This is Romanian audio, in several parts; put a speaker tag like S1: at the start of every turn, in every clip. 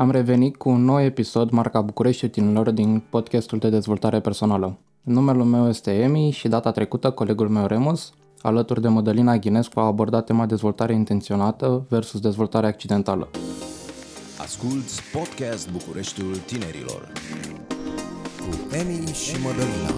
S1: Am revenit cu un nou episod marca București Tinilor din podcastul de dezvoltare personală. Numele meu este Emi și data trecută colegul meu Remus, alături de Mădălina Ghinescu, a abordat tema dezvoltare intenționată versus dezvoltare accidentală.
S2: Asculți podcast Bucureștiul Tinerilor cu Emi și Mădălina.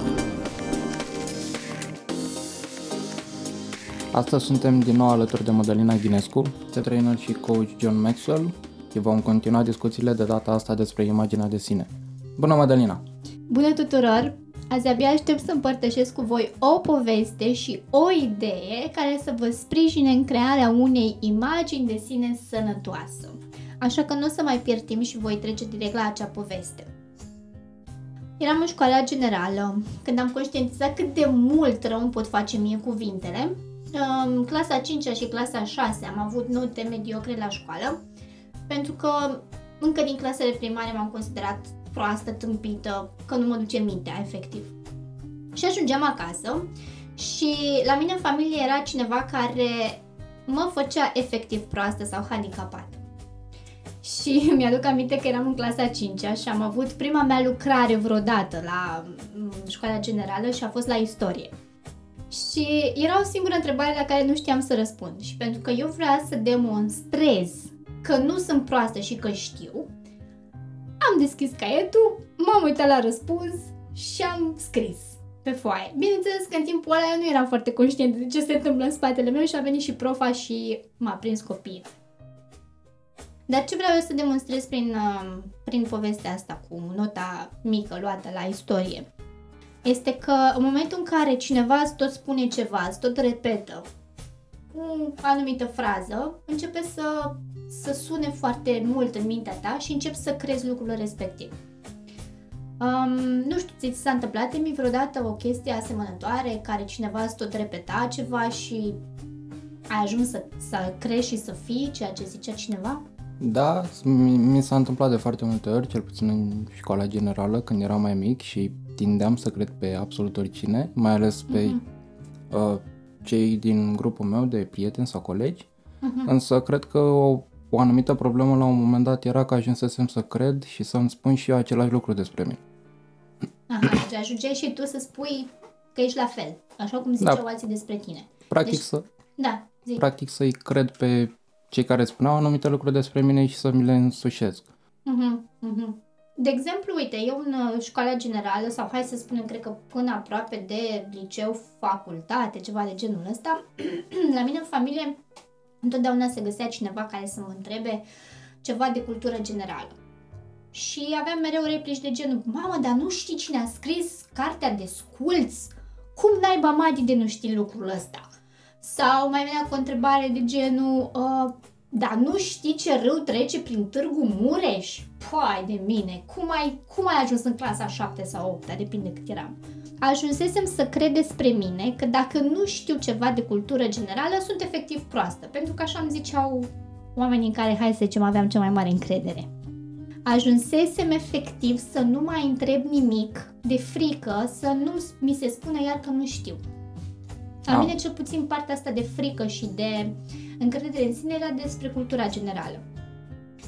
S1: Astăzi suntem din nou alături de Mădălina Ghinescu, de trainer și coach John Maxwell și vom continua discuțiile de data asta despre imaginea de sine. Bună, Mădălina!
S3: Bună tuturor! Azi abia aștept să împărtășesc cu voi o poveste și o idee care să vă sprijine în crearea unei imagini de sine sănătoasă. Așa că nu o să mai pierd timp și voi trece direct la acea poveste. Eram în școala generală, când am conștientizat cât de mult rău îmi pot face mie cuvintele. În clasa 5 și clasa 6 am avut note mediocre la școală, pentru că încă din clasele primare m-am considerat proastă, tâmpită, că nu mă duce mintea, efectiv. Și ajungeam acasă și la mine în familie era cineva care mă făcea efectiv proastă sau handicapată. Și mi-aduc aminte că eram în clasa 5 și am avut prima mea lucrare vreodată la mm, școala generală și a fost la istorie. Și era o singură întrebare la care nu știam să răspund. Și pentru că eu vreau să demonstrez că nu sunt proastă și că știu, am deschis caietul, m-am uitat la răspuns și am scris pe foaie. Bineînțeles că în timpul ăla eu nu eram foarte conștient de ce se întâmplă în spatele meu și a venit și profa și m-a prins copiii. Dar ce vreau eu să demonstrez prin, uh, prin povestea asta cu nota mică luată la istorie este că în momentul în care cineva îți tot spune ceva, îți tot repetă o anumită frază, începe să, să sune foarte mult în mintea ta și începi să crezi lucrurile respectiv. Um, nu știu, ți s-a întâmplat mi vreodată o chestie asemănătoare care cineva îți tot repeta ceva și ai ajuns să, să crezi și să fii ceea ce zicea cineva?
S1: Da, mi, mi s-a întâmplat de foarte multe ori, cel puțin în școala generală, când eram mai mic și tindeam să cred pe absolut oricine, mai ales pe uh-huh. uh, cei din grupul meu de prieteni sau colegi, uh-huh. însă cred că o, o anumită problemă la un moment dat era că ajunsesem să cred și să-mi spun și eu același lucru despre mine.
S3: Aha, deci ajungeai și tu să spui că ești la fel, așa cum ziceau da. alții despre tine.
S1: Practic deci, să...
S3: Da,
S1: zi. Practic să-i cred pe cei care spuneau anumite lucruri despre mine și să mi le însușesc.
S3: Uh-huh, uh-huh. De exemplu, uite, eu în uh, școala generală, sau hai să spunem, cred că până aproape de liceu, facultate, ceva de genul ăsta, la mine în familie întotdeauna se găsea cineva care să mă întrebe ceva de cultură generală. Și aveam mereu replici de genul, mamă, dar nu știi cine a scris cartea de sculți? Cum naiba Madi de nu știi lucrul ăsta? Sau mai venea cu o întrebare de genul, uh, dar nu știi ce râu trece prin Târgu Mureș? Păi de mine, cum ai, cum ai ajuns în clasa 7 sau 8, depinde cât eram. Ajunsesem să cred despre mine că dacă nu știu ceva de cultură generală, sunt efectiv proastă, pentru că așa îmi ziceau oamenii în care, hai să zicem, aveam cea mai mare încredere. Ajunsesem efectiv să nu mai întreb nimic de frică să nu mi se spună iar că nu știu. La mine cel puțin partea asta de frică și de încredere în sine era despre cultura generală.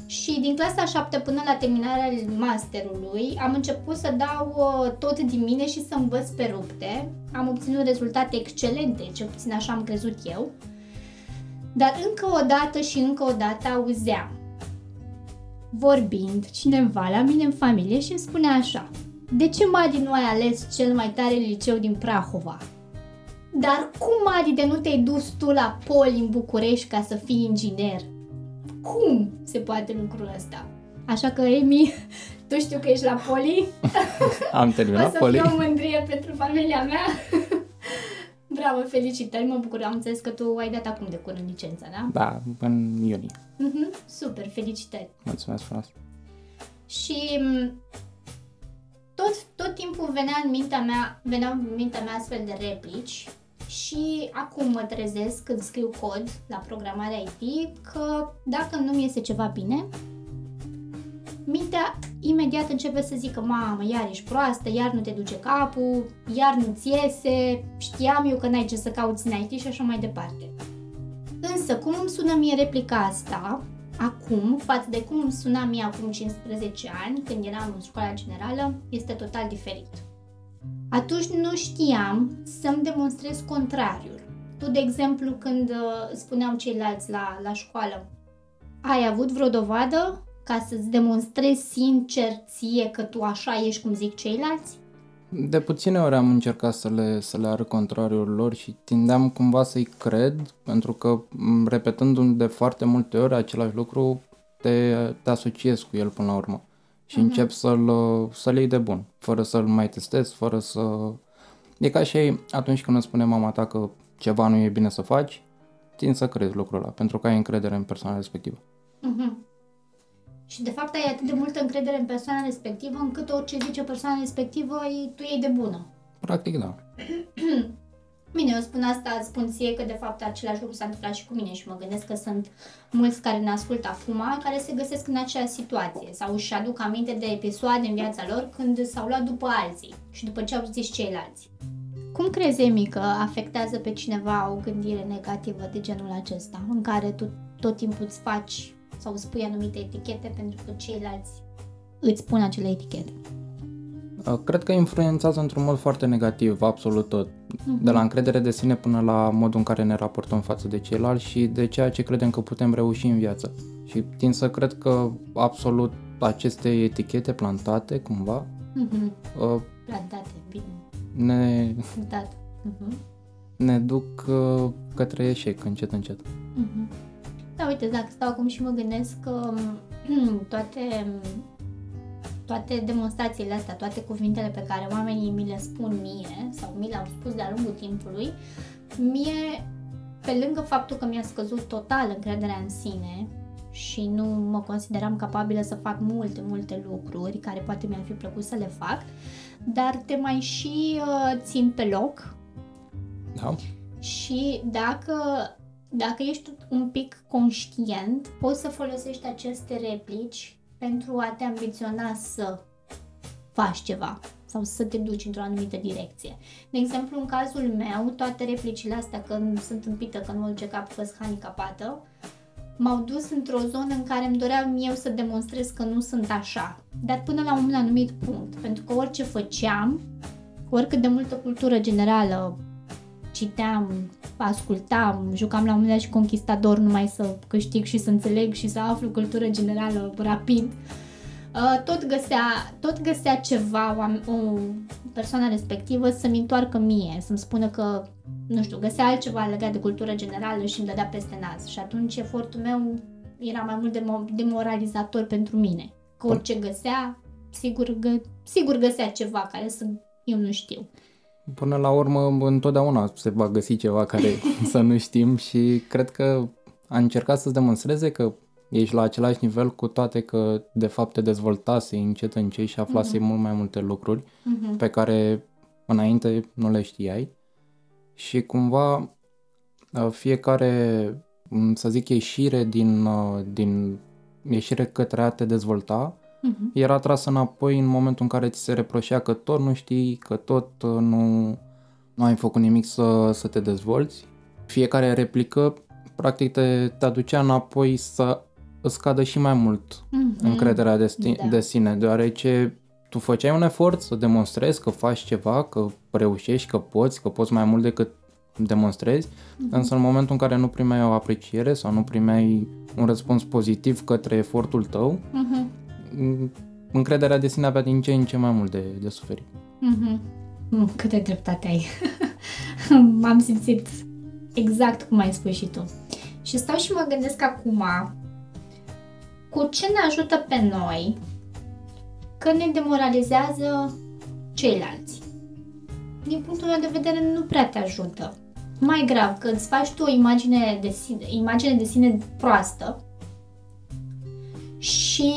S3: Și din clasa 7 până la terminarea masterului am început să dau uh, tot din mine și să învăț pe rupte. Am obținut rezultate excelente, cel puțin așa am crezut eu. Dar încă o dată și încă o dată auzeam vorbind cineva la mine în familie și îmi spune așa De ce Madi nu ai ales cel mai tare liceu din Prahova? Dar cum, Adi, de nu te-ai dus tu la Poli în București ca să fii inginer? Cum se poate lucrul ăsta? Așa că, Emi, tu știu că ești la Poli.
S1: Am terminat
S3: o să
S1: Poli.
S3: fie o mândrie pentru familia mea. Bravo, felicitări, mă bucur. Am înțeles că tu ai dat acum de curând licența, da?
S1: Da, în iunie.
S3: Uh-huh, super, felicitări.
S1: Mulțumesc frumos.
S3: Și tot, tot timpul venea în mintea mea, veneau în mintea mea astfel de replici și acum mă trezesc când scriu cod la programarea IT că dacă nu mi iese ceva bine, mintea imediat începe să zică, mamă, iar ești proastă, iar nu te duce capul, iar nu-ți iese, știam eu că n-ai ce să cauți în IT și așa mai departe. Însă, cum îmi sună mie replica asta, acum, față de cum suna mie acum 15 ani, când eram în școala generală, este total diferit. Atunci nu știam să-mi demonstrez contrariul. Tu, de exemplu, când uh, spuneau ceilalți la, la școală, ai avut vreo dovadă ca să-ți demonstrezi sincer ție că tu așa ești cum zic ceilalți?
S1: De puține ori am încercat să le, să le arăt contrariul lor și tindeam cumva să-i cred, pentru că m, repetându-mi de foarte multe ori același lucru, te, te asociezi cu el până la urmă și
S3: Mhm.
S1: încep să-l, să-l iei de bun, fără să-l mai testezi, fără să... E ca și atunci când îți spune mama ta că ceva nu e bine să faci, tin să crezi lucrul ăla, pentru că ai încredere în persoana respectivă.
S3: Mhm. Și de fapt ai atât de multă încredere în persoana respectivă încât orice zice persoana respectivă e- tu iei de bună.
S1: Practic, da.
S3: Bine, eu spun asta, spun ție că de fapt același lucru s-a întâmplat și cu mine și mă gândesc că sunt mulți care ne ascultă acum care se găsesc în aceeași situație sau își aduc aminte de episoade în viața lor când s-au luat după alții și după ce au zis ceilalți. Cum crezi, Emi, că afectează pe cineva o gândire negativă de genul acesta, în care tu tot timpul îți faci sau îți pui anumite etichete pentru că ceilalți îți pun acele etichete?
S1: Uh, Cred că influențează într-un mod foarte negativ, absolut tot. De la încredere de sine până la modul în care ne raportăm față de ceilalți și de ceea ce credem că putem reuși în viață. Și tind să cred că absolut aceste etichete plantate, cumva,
S3: Mhm.
S1: uh,
S3: Plantate, bine,
S1: ne,
S3: plantat. Mhm.
S1: ne duc uh, către eșec încet, încet.
S3: Mhm. Da, uite, dacă stau acum și mă gândesc că toate, toate demonstrațiile astea, toate cuvintele pe care oamenii mi le spun mie sau mi le-au spus de-a lungul timpului, mie, pe lângă faptul că mi-a scăzut total încrederea în sine și nu mă consideram capabilă să fac multe, multe lucruri care poate mi-ar fi plăcut să le fac, dar te mai și uh, țin pe loc
S1: Da?
S3: și dacă, dacă ești un pic conștient, poți să folosești aceste replici pentru a te ambiționa să faci ceva sau să te duci într-o anumită direcție. De exemplu, în cazul meu, toate replicile astea că sunt împită, că nu mă duce cap, că sunt handicapată, m-au dus într-o zonă în care îmi doream eu să demonstrez că nu sunt așa. Dar până la un anumit punct, pentru că orice făceam, oricât de multă cultură generală citeam, ascultam, jucam la un moment dat și conquistador numai să câștig și să înțeleg și să aflu cultură generală rapid. Uh, Tot găsea, tot găsea ceva, oam- o persoană respectivă să-mi întoarcă mie, să-mi spună că, nu știu, găsea altceva legat de cultură generală și îmi dădea peste nas. Și atunci efortul meu era mai mult demo- demoralizator pentru mine. Că orice găsea, sigur, gă- sigur găsea ceva care să eu nu știu.
S1: Până la urmă, întotdeauna se va găsi ceva care să nu știm și cred că a încercat să-ți demonstreze că ești la același nivel cu toate că de fapt te dezvoltase încet încet și aflase mult mai multe lucruri
S3: Mhm.
S1: pe care înainte nu le știai și cumva uh, fiecare, m, să zic, ieșire din, uh, din ieșire către a te dezvolta
S3: Mhm.
S1: era trasă înapoi în momentul în care ți se reproșea că tot nu știi, că tot uh, nu, nu ai făcut nimic să, să te dezvolți. Fiecare replică practic te, te aducea înapoi să îți scadă și mai mult
S3: Mhm.
S1: încrederea de, sti-
S3: Da.
S1: de sine, deoarece tu făceai un efort să demonstrezi că faci ceva, că reușești, că poți, că poți mai mult decât demonstrezi, însă în momentul în care nu primeai o apreciere sau nu primeai un răspuns pozitiv către efortul tău,
S3: Mhm.
S1: M- încrederea de sine avea din ce în ce mai mult de, de suferit.
S3: Mhm. Mm, Câte dreptate ai. M-am simțit exact cum ai spus și tu. Și stau și mă gândesc acum cu ce ne ajută pe noi că ne demoralizează ceilalți. Din punctul meu de vedere nu prea te ajută. Mai grav, că îți faci tu o imagine de sine, imagine de sine proastă și,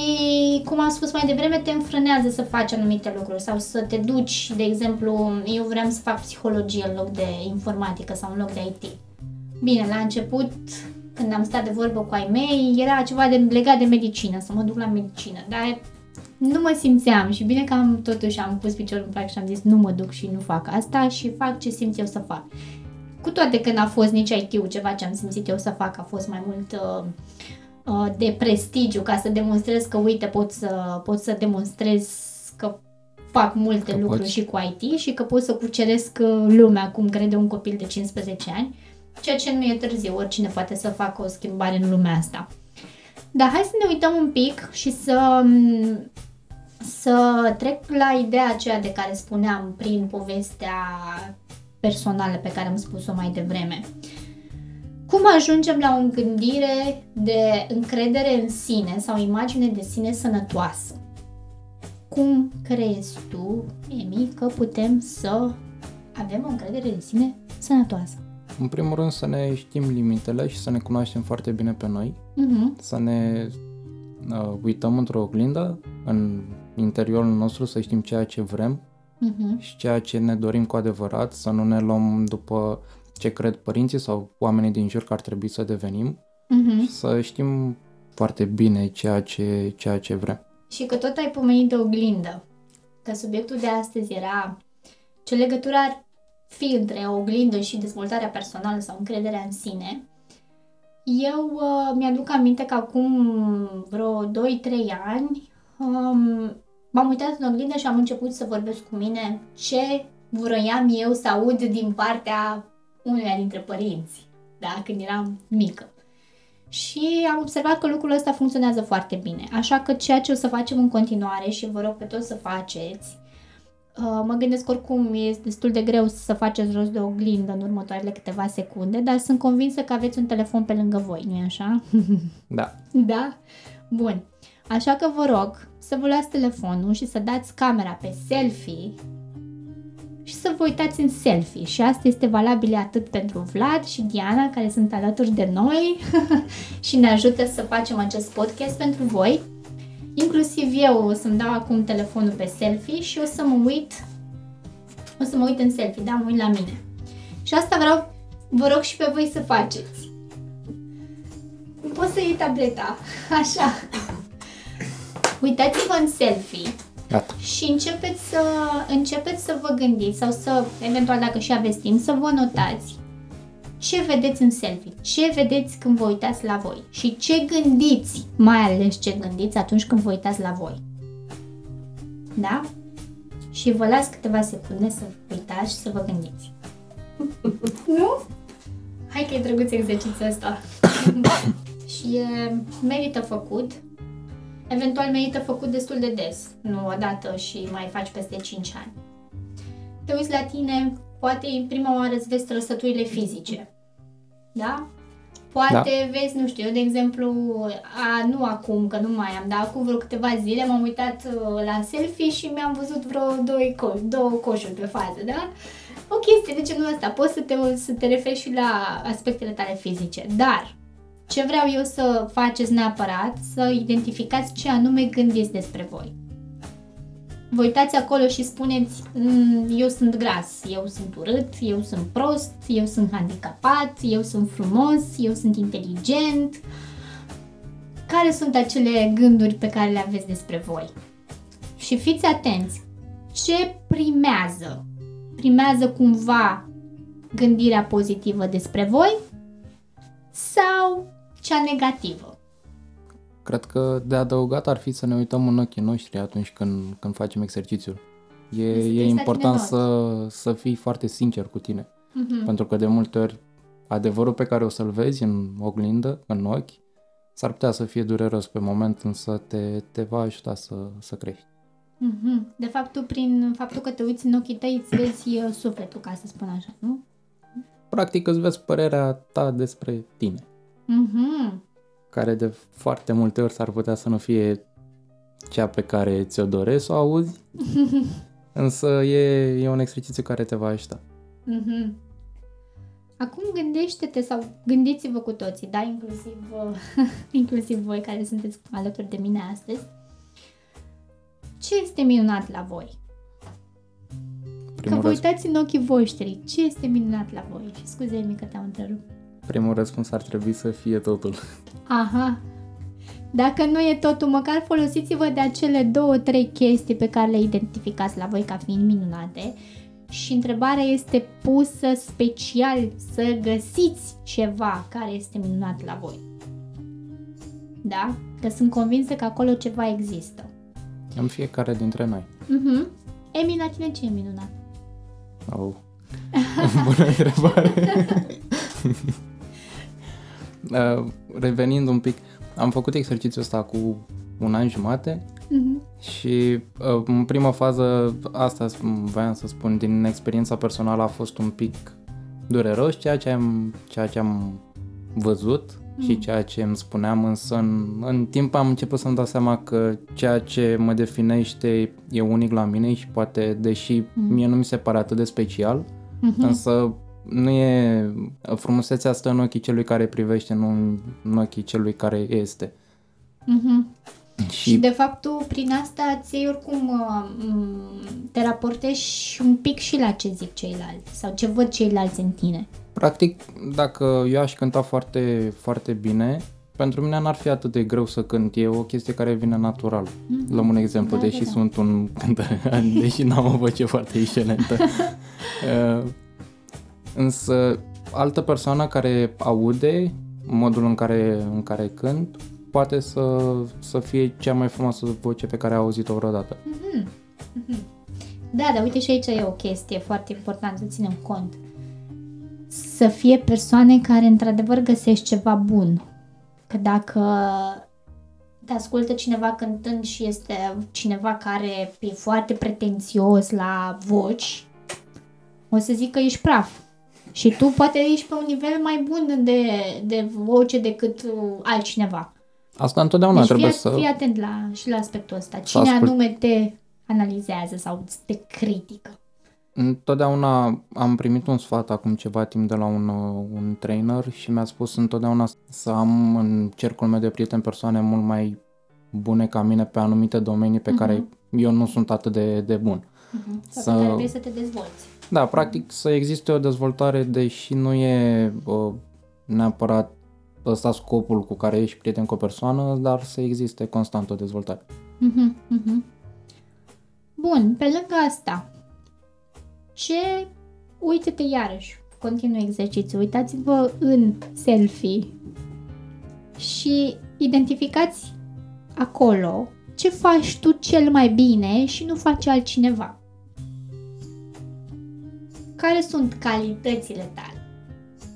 S3: cum am spus mai devreme, te înfrânează să faci anumite lucruri sau să te duci, de exemplu, eu vreau să fac psihologie în loc de informatică sau în loc de IT. Bine, la început, când am stat de vorbă cu ai mei, era ceva de, legat de medicină, să mă duc la medicină, dar nu mă simțeam și bine că am totuși am pus piciorul în plac și am zis nu mă duc și nu fac asta și fac ce simt eu să fac. Cu toate că n-a fost nici IT-ul ceva ce am simțit eu să fac, a fost mai mult uh, uh, de prestigiu ca să demonstrez că, uite, pot să, pot să demonstrez că fac multe
S1: Că
S3: lucruri
S1: poți.
S3: și cu IT și că pot să cuceresc uh, lumea cum crede un copil de 15 ani, ceea ce nu e târziu, oricine poate să facă o schimbare în lumea asta. Dar hai să ne uităm un pic și să, să trec la ideea aceea de care spuneam prin povestea personală pe care am spus-o mai devreme. Cum ajungem la o gândire de încredere în sine sau imagine de sine sănătoasă? Cum crezi tu, Emi, că putem să avem o încredere în sine sănătoasă?
S1: În primul rând să ne știm limitele și să ne cunoaștem foarte bine pe noi,
S3: Uh-huh.
S1: să ne uh, uităm într-o oglindă în interiorul nostru, să știm ceea ce vrem
S3: Uh-huh.
S1: și ceea ce ne dorim cu adevărat, să nu ne luăm după ce cred părinții sau oamenii din jur că ar trebui să devenim
S3: Uh-huh.
S1: și să știm foarte bine ceea ce, ceea ce vrem.
S3: Și că tot ai pomenit de oglindă. Că subiectul de astăzi era ce legătură ar fi între o oglindă și dezvoltarea personală sau încrederea în sine. Eu uh, mi-aduc aminte că acum vreo 2-3 ani um, m-am uitat în oglindă și am început să vorbesc cu mine ce vroiam eu să aud din partea unuia dintre părinți, da, când eram mică. Și am observat că lucrul ăsta funcționează foarte bine. Așa că ceea ce o să facem în continuare și vă rog pe toți să faceți, uh, mă gândesc oricum e destul de greu să faceți rost de oglindă în următoarele câteva secunde, dar sunt convinsă că aveți un telefon pe lângă voi, nu-i așa?
S1: Da,
S3: Da? Bun. Așa că vă rog să vă luați telefonul și să dați camera pe selfie și să vă uitați în selfie. Și asta este valabil atât pentru Vlad și Diana, care sunt alături de noi și ne ajută să facem acest podcast pentru voi. Inclusiv eu o să-mi dau acum telefonul pe selfie și o să mă uit o să mă uit în selfie, da, mă uit la mine. Și asta vreau, vă rog și pe voi să faceți. Poți să iei tableta, așa. Uitați-vă în selfie
S1: gata.
S3: și începeți să, începeți să vă gândiți sau să, eventual dacă și aveți timp, să vă notați ce vedeți în selfie, ce vedeți când vă uitați la voi și ce gândiți, mai ales ce gândiți atunci când vă uitați la voi. Da? Și vă las câteva secunde să vă uitați și să vă gândiți. nu? Hai că e drăguț exercițiul ăsta. și e, merită făcut. Eventual merită făcut destul de des, nu odată și mai faci peste 5 ani. Te uiți la tine, poate în prima oară îți vezi trăsăturile fizice. Da? Poate da. vezi, nu știu, eu de exemplu, a, nu acum, că nu mai am, dar acum vreo câteva zile m-am uitat uh, la selfie și mi-am văzut vreo doi co- două coșuri pe fază, da? O chestie de genul ăsta, poți să te, să te referi și la aspectele tale fizice, dar ce vreau eu să faceți neapărat, să identificați ce anume gândiți despre voi. Vă uitați acolo și spuneți, "Mm, eu sunt gras, eu sunt urât, eu sunt prost, eu sunt handicapat, eu sunt frumos, eu sunt inteligent. Care sunt acele gânduri pe care le aveți despre voi? Și fiți atenți, ce primează? Primează cumva gândirea pozitivă despre voi sau cea negativă?
S1: Cred că de adăugat ar fi să ne uităm în ochii noștri atunci când, când facem exercițiul. E,
S3: Să te
S1: e
S3: uiți la
S1: important
S3: tine
S1: să, să fii foarte sincer cu tine.
S3: Mhm.
S1: Pentru că de multe ori adevărul pe care o să-l vezi în oglindă, în ochi, s-ar putea să fie dureros pe moment, însă te, te va ajuta să, să crești.
S3: Mhm. De fapt, tu prin faptul că te uiți în ochii tăi îți vezi uh, sufletul, ca să spun așa, nu?
S1: Practic îți vezi părerea ta despre tine,
S3: Mhm.
S1: care de foarte multe ori s-ar putea să nu fie cea pe care ți-o dorești să o auzi, însă e, e un exercițiu care te va ajuta.
S3: Mhm. Acum gândește-te sau gândiți-vă cu toții, da? Inclusiv, uh, inclusiv voi care sunteți alături de mine astăzi. Ce este minunat la voi? Că
S1: Primul,
S3: vă
S1: răs-
S3: uitați în ochii voștri. Ce este minunat la voi? Și scuze-mi că te-am întrerupt.
S1: Primul răspuns ar trebui să fie totul.
S3: Aha. Dacă nu e totul, măcar folosiți-vă de acele două, trei chestii pe care le identificați la voi ca fiind minunate și întrebarea este pusă special să găsiți ceva care este minunat la voi. da? Că sunt convinsă că acolo ceva există.
S1: În fiecare dintre noi.
S3: Mhm. Emi, la tine ce e minunat?
S1: Oh. Bună întrebare. Uh, Revenind un pic, am făcut exercițiul ăsta cu un an jumate
S3: Mhm.
S1: și uh, în prima fază, asta voiam să spun, din experiența personală a fost un pic dureros ceea ce am, ceea ce am văzut și ceea ce îmi spuneam, însă în, în timp am început să-mi dau seama că ceea ce mă definește e unic la mine și poate, deși mie nu mi se pare atât de special, însă nu e... Frumusețea stă în ochii celui care privește, nu în- în ochii celui care este.
S3: Mhm.
S1: Și,
S3: Și de fapt tu prin asta ți oricum uh, m, te raportezi și un pic și la ce zic ceilalți sau ce văd ceilalți în tine.
S1: practic, dacă eu aș cânta foarte, foarte bine, pentru mine n-ar fi atât de greu să cânt. E o chestie care vine natural. Luăm un exemplu,
S3: Da,
S1: deși
S3: da, da.
S1: sunt un cântărean, deși n-am o voce foarte excelentă. Uh, Însă, altă persoană care aude modul în care, în care cânt, poate să, să fie cea mai frumoasă voce pe care a auzit-o vreodată.
S3: Da, dar uite și aici e o chestie foarte importantă să ținem cont. Să fie persoane care într-adevăr găsești ceva bun. Că dacă te ascultă cineva cântând și este cineva care e foarte pretențios la voci, o să zic că ești praf. Și tu poate ești pe un nivel mai bun de, de voce decât uh, altcineva.
S1: Asta întotdeauna
S3: Deci
S1: trebuie
S3: fii,
S1: să...
S3: fii atent la, și la aspectul ăsta. Cine
S1: ascult.
S3: anume te analizează sau te critică.
S1: Întotdeauna am primit un sfat acum ceva timp de la un, uh, un trainer și mi-a spus întotdeauna să am în cercul meu de prieteni persoane mult mai bune ca mine pe anumite domenii pe care eu nu sunt atât de, de bun.
S3: Sau
S1: Să-
S3: pe care vrei să te dezvolți.
S1: Da, practic să existe o dezvoltare, deși nu e uh, neapărat ăsta scopul cu care ești prieten cu o persoană, dar să existe constant o dezvoltare.
S3: Mhm, mhm. Bun, pe lângă asta, ce... Uite-te iarăși, continui exercițiul, uitați-vă în selfie și identificați acolo ce faci tu cel mai bine și nu face altcineva. Care sunt calitățile tale?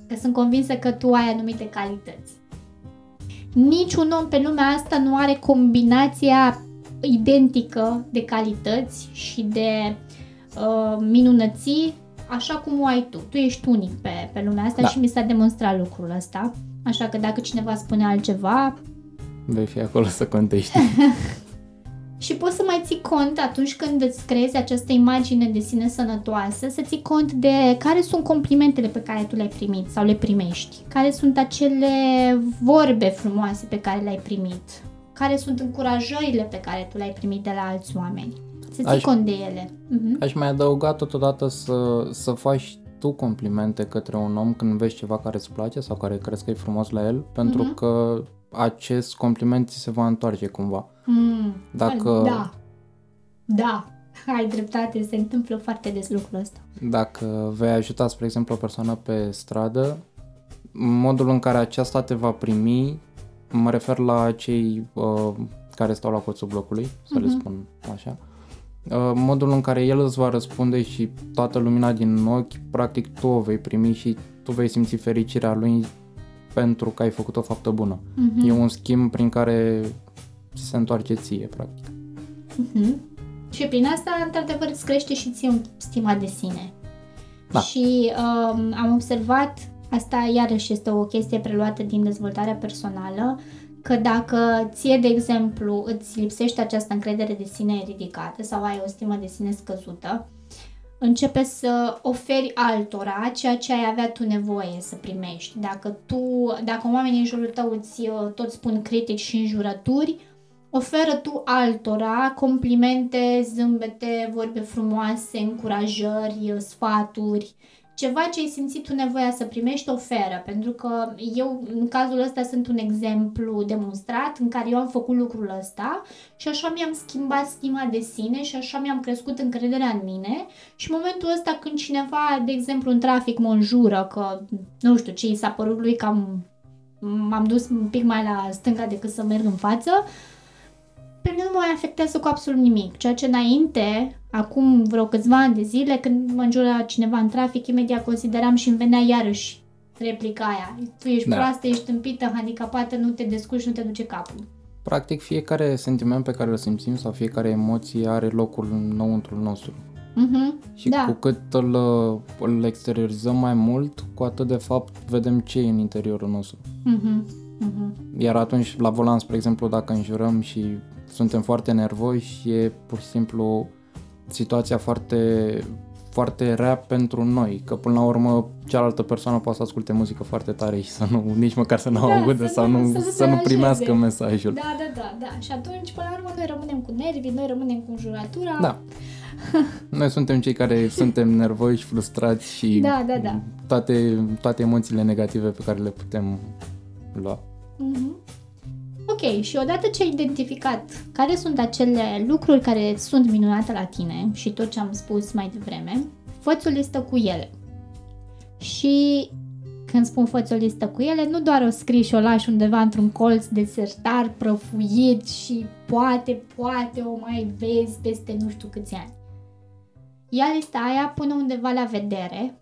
S3: Că sunt convinsă că tu ai anumite calități. Niciun om pe lumea asta nu are combinația identică de calități și de uh, minunății așa cum o ai tu. Tu ești unic pe, pe lumea asta
S1: Da.
S3: și mi s-a demonstrat lucrul ăsta. Așa că dacă cineva spune altceva,
S1: Vei fi acolo să contești.
S3: și poți să mai ții cont atunci când îți creezi această imagine de sine sănătoasă, să ții cont de care sunt complimentele pe care tu le-ai primit sau le primești, care sunt acele vorbe frumoase pe care le-ai primit, care sunt încurajările pe care tu le-ai primit de la alți oameni. Să ții
S1: Aș-
S3: cont de ele. Mhm.
S1: Aș mai adăuga totodată să, să faci tu complimente către un om când vezi ceva care îți place sau care crezi că e frumos la el, pentru că acest compliment ți se va întoarce cumva.
S3: Mm.
S1: Dacă-
S3: Da. Da. Ai dreptate, se întâmplă foarte des lucrul ăsta.
S1: Dacă vei ajuta, spre exemplu, o persoană pe stradă, modul în care aceasta te va primi, mă refer la cei uh, care stau la colțul blocului, să le spun așa, uh, modul în care el îți va răspunde și toată lumina din ochi, practic tu o vei primi și tu vei simți fericirea lui pentru că ai făcut o faptă bună.
S3: Mhm.
S1: E un schimb prin care ți se întoarce ție, practic.
S3: Mhm. Și prin asta, într-adevăr, îți crește și ție stima de sine.
S1: Da.
S3: Și um, am observat, asta iarăși este o chestie preluată din dezvoltarea personală, că dacă ție, de exemplu, îți lipsește această încredere de sine ridicată sau ai o stimă de sine scăzută, începe să oferi altora ceea ce ai avea tu nevoie să primești. Dacă tu, dacă oamenii în jurul tău îți uh, tot spun critici și înjurături, oferă tu altora complimente, zâmbete, vorbe frumoase, încurajări, sfaturi, ceva ce ai simțit tu nevoia să primești, oferă. Pentru că eu, în cazul ăsta, sunt un exemplu demonstrat în care eu am făcut lucrul ăsta și așa mi-am schimbat stima de sine și așa mi-am crescut încrederea în mine și în momentul ăsta când cineva, de exemplu, în trafic mă înjură că, nu știu, ce i s-a părut lui cam m-am dus un pic mai la stânga decât să merg în față, pe mine nu mă mai afectează cu absolut nimic. Ceea ce înainte, acum vreo câțiva ani de zile, când mă înjura cineva în trafic, imediat consideram și îmi venea iarăși replica aia. Tu ești
S1: Da.
S3: da. proastă, ești tâmpită, handicapată, nu te descurci, nu te duce capul.
S1: Practic, fiecare sentiment pe care îl simțim sau fiecare emoție are locul înăuntru nostru.
S3: Mhm.
S1: Și
S3: da.
S1: cu cât îl, îl exteriorizăm mai mult, cu atât de fapt vedem ce e în interiorul nostru.
S3: Mhm. Mhm.
S1: Iar atunci, la volan, spre exemplu, dacă înjurăm și suntem foarte nervoși, e pur și simplu situația foarte, foarte rea pentru noi, că până la urmă cealaltă persoană poate să asculte muzică foarte tare și să nu, nici măcar să nu
S3: Da,
S1: audă
S3: să
S1: sau
S3: nu-
S1: nu,
S3: să nu
S1: să nu
S3: se
S1: primească
S3: deranjeze.
S1: mesajul.
S3: Da, da, da, da. Și atunci, până la urmă, noi rămânem cu nervii, noi rămânem cu înjuratura.
S1: Da. Noi suntem cei care suntem nervoși, frustrați și
S3: Da, da, da.
S1: Toate, toate emoțiile negative pe care le putem lua.
S3: Mhm. Ok, și odată ce ai identificat care sunt acele lucruri care sunt minunate la tine și tot ce am spus mai devreme, fă o listă cu ele. Și când spun fă o listă cu ele, nu doar o scrii și o lași undeva într-un colț de sertar prăfuit și poate, poate o mai vezi peste nu știu câți ani. Ia lista aia, pune undeva la vedere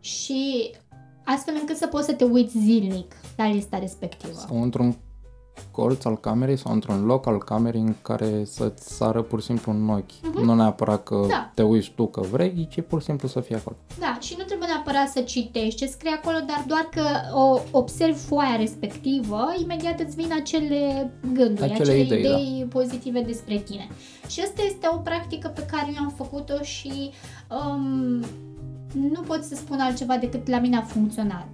S3: și astfel încât să poți să te uiți zilnic la lista respectivă.
S1: Sau într-un colț al camerei sau într-un loc al camerei în care să-ți sară pur și simplu în ochi. Nu neapărat că
S3: Da.
S1: te uiți tu că vrei, ci pur și simplu să fie acolo.
S3: Da, și nu trebuie neapărat să citești ce scrie acolo, dar doar că o observi foaia respectivă, imediat îți vin acele gânduri,
S1: Acele
S3: acele,
S1: idei, da.
S3: idei pozitive despre tine. Și asta este o practică pe care eu am făcut-o și um, nu pot să spun altceva decât la mine a funcționat.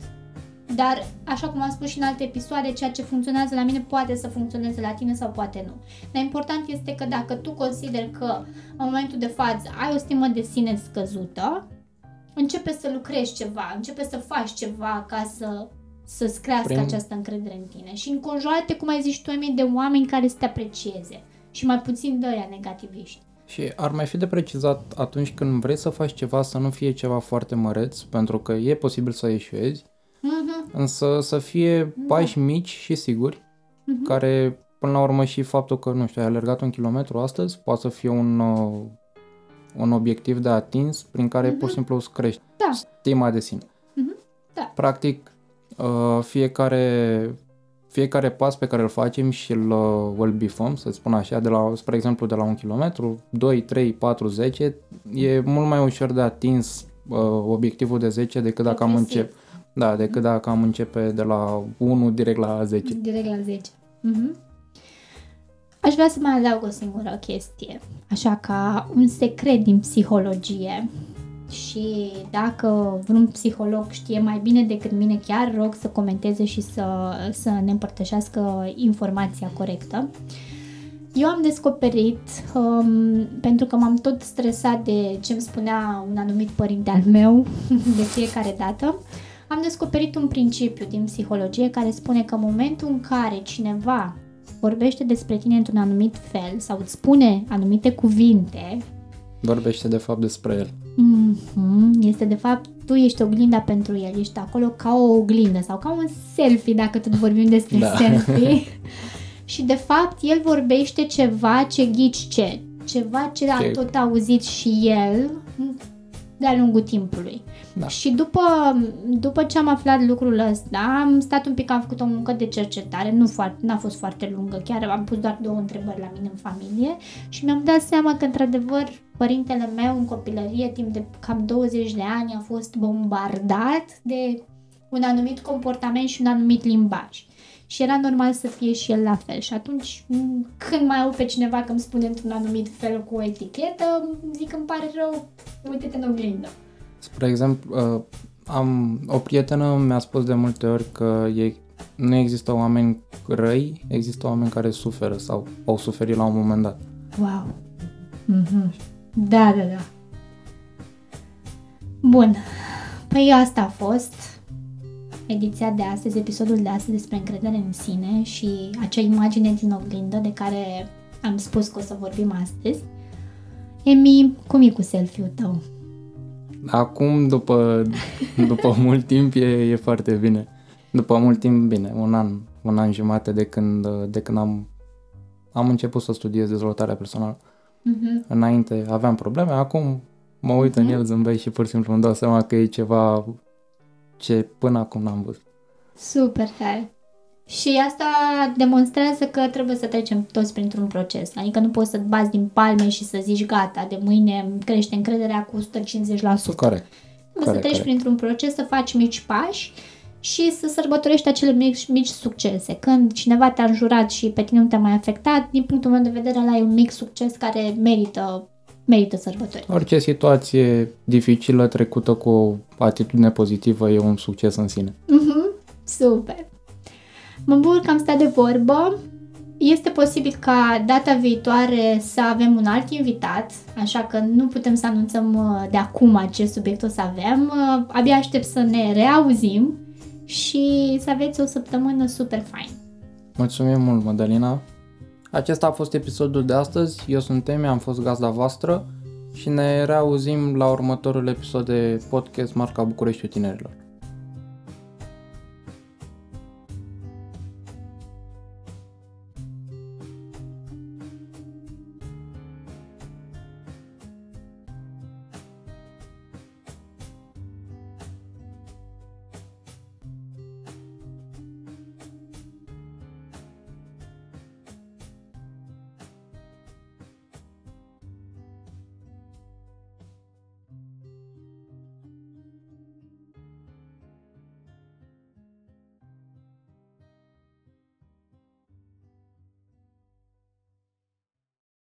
S3: Dar, așa cum am spus și în alte episoade, ceea ce funcționează la mine poate să funcționeze la tine sau poate nu. Dar important este că dacă tu consideri că în momentul de față ai o stimă de sine scăzută, începe să lucrezi ceva, începe să faci ceva ca să să-ți crească
S1: Prin-
S3: această încredere în tine și înconjoară-te, cum ai zis tu, Emi, de oameni care să te aprecieze și mai puțin de ăia negativiști.
S1: Și ar mai fi de precizat atunci când vrei să faci ceva să nu fie ceva foarte măreț, pentru că e posibil să eșuezi,
S3: Mhm,
S1: însă să fie pași mici și siguri,
S3: mhm.
S1: care până la urmă și faptul că, nu știu, ai alergat un kilometru astăzi, poate să fie un, uh, un obiectiv de atins prin care pur și simplu îți crești
S3: Da.
S1: stima de sine.
S3: Mhm. Da.
S1: Practic, uh, fiecare, fiecare pas pe care îl facem și îl, uh, îl bifăm, să spun așa, de la, spre exemplu, de la un kilometru, 2, 3, 4, 10, e mult mai ușor de atins uh, obiectivul de 10 decât dacă am
S3: Progresiv.
S1: încep. Da, decât dacă am începe de la 1 direct la 10.
S3: Direct la 10. Mhm. Aș vrea să mai adaug o singură chestie, așa ca un secret din psihologie. Și dacă vreun psiholog știe mai bine decât mine, chiar rog să comenteze și să, să ne împărtășească informația corectă. Eu am descoperit, um, pentru că m-am tot stresat de ce îmi spunea un anumit părinte al meu de fiecare dată, am descoperit un principiu din psihologie care spune că în momentul în care cineva vorbește despre tine într-un anumit fel sau îți spune anumite cuvinte,
S1: Vorbește de fapt despre el.
S3: Mhm, este de fapt, tu ești oglinda pentru el, ești acolo ca o oglindă sau ca un selfie, dacă tot vorbim despre
S1: Da.
S3: selfie. și de fapt, el vorbește ceva ce ghici ce, ceva ce a
S1: Ce-
S3: tot auzit și el de-a lungul timpului.
S1: Da.
S3: Și după, după ce am aflat lucrul ăsta, am stat un pic, am făcut o muncă de cercetare, nu foarte, n-a fost foarte lungă, chiar am pus doar două întrebări la mine în familie și mi-am dat seama că, într-adevăr, părintele meu în copilărie, timp de cam 20 de ani, a fost bombardat de un anumit comportament și un anumit limbaj. Și era normal să fie și el la fel. Și atunci, m, când mai au pe cineva că îmi spune într-un anumit fel cu o etichetă, zic îmi pare rău, uite-te în oglindă.
S1: Spre exemplu, uh, am, o prietenă mi-a spus de multe ori că e, nu există oameni răi, există oameni care suferă sau au suferit la un moment dat.
S3: Wow. Mhm. Da, da, da. Bun. Păi asta a fost ediția de astăzi, episodul de astăzi despre încredere în sine și acea imagine din oglindă de care am spus că o să vorbim astăzi. Emi, cum e cu selfie-ul tău?
S1: Acum, după, după mult timp, e, e foarte bine. După mult timp, bine, un an, un an jumate de când, de când am, am început să studiez dezvoltarea personală.
S3: Mhm.
S1: Înainte aveam probleme, acum mă uit în el, zâmbesc și pur și simplu îmi dau seama că e ceva ce până acum n-am văzut.
S3: Super tare. Și asta demonstrează că trebuie să trecem toți printr-un proces. Adică nu poți să-ți bați din palme și să zici gata, de mâine îmi crește încrederea cu 150%.
S1: Corect.
S3: Trebuie să
S1: corect,
S3: treci
S1: corect.
S3: printr-un proces, să faci mici pași și să sărbătorești acele mici, mici succese. Când cineva te-a înjurat și pe tine nu te-a mai afectat, din punctul meu de vedere, ăla e un mic succes care merită, merită sărbători.
S1: Orice situație dificilă trecută cu o atitudine pozitivă e un succes în sine.
S3: Mhm, Super! Mă bucur că am stat de vorbă. Este posibil ca data viitoare să avem un alt invitat, așa că nu putem să anunțăm uh, de acum ce subiect o să avem. Uh, Abia aștept să ne reauzim și să aveți o săptămână super fain.
S1: Mulțumim mult, Madalina! Acesta a fost episodul de astăzi. Eu sunt Temi, am fost gazda voastră și ne reauzim la următorul episod de podcast Marca Bucureștiul Tinerilor.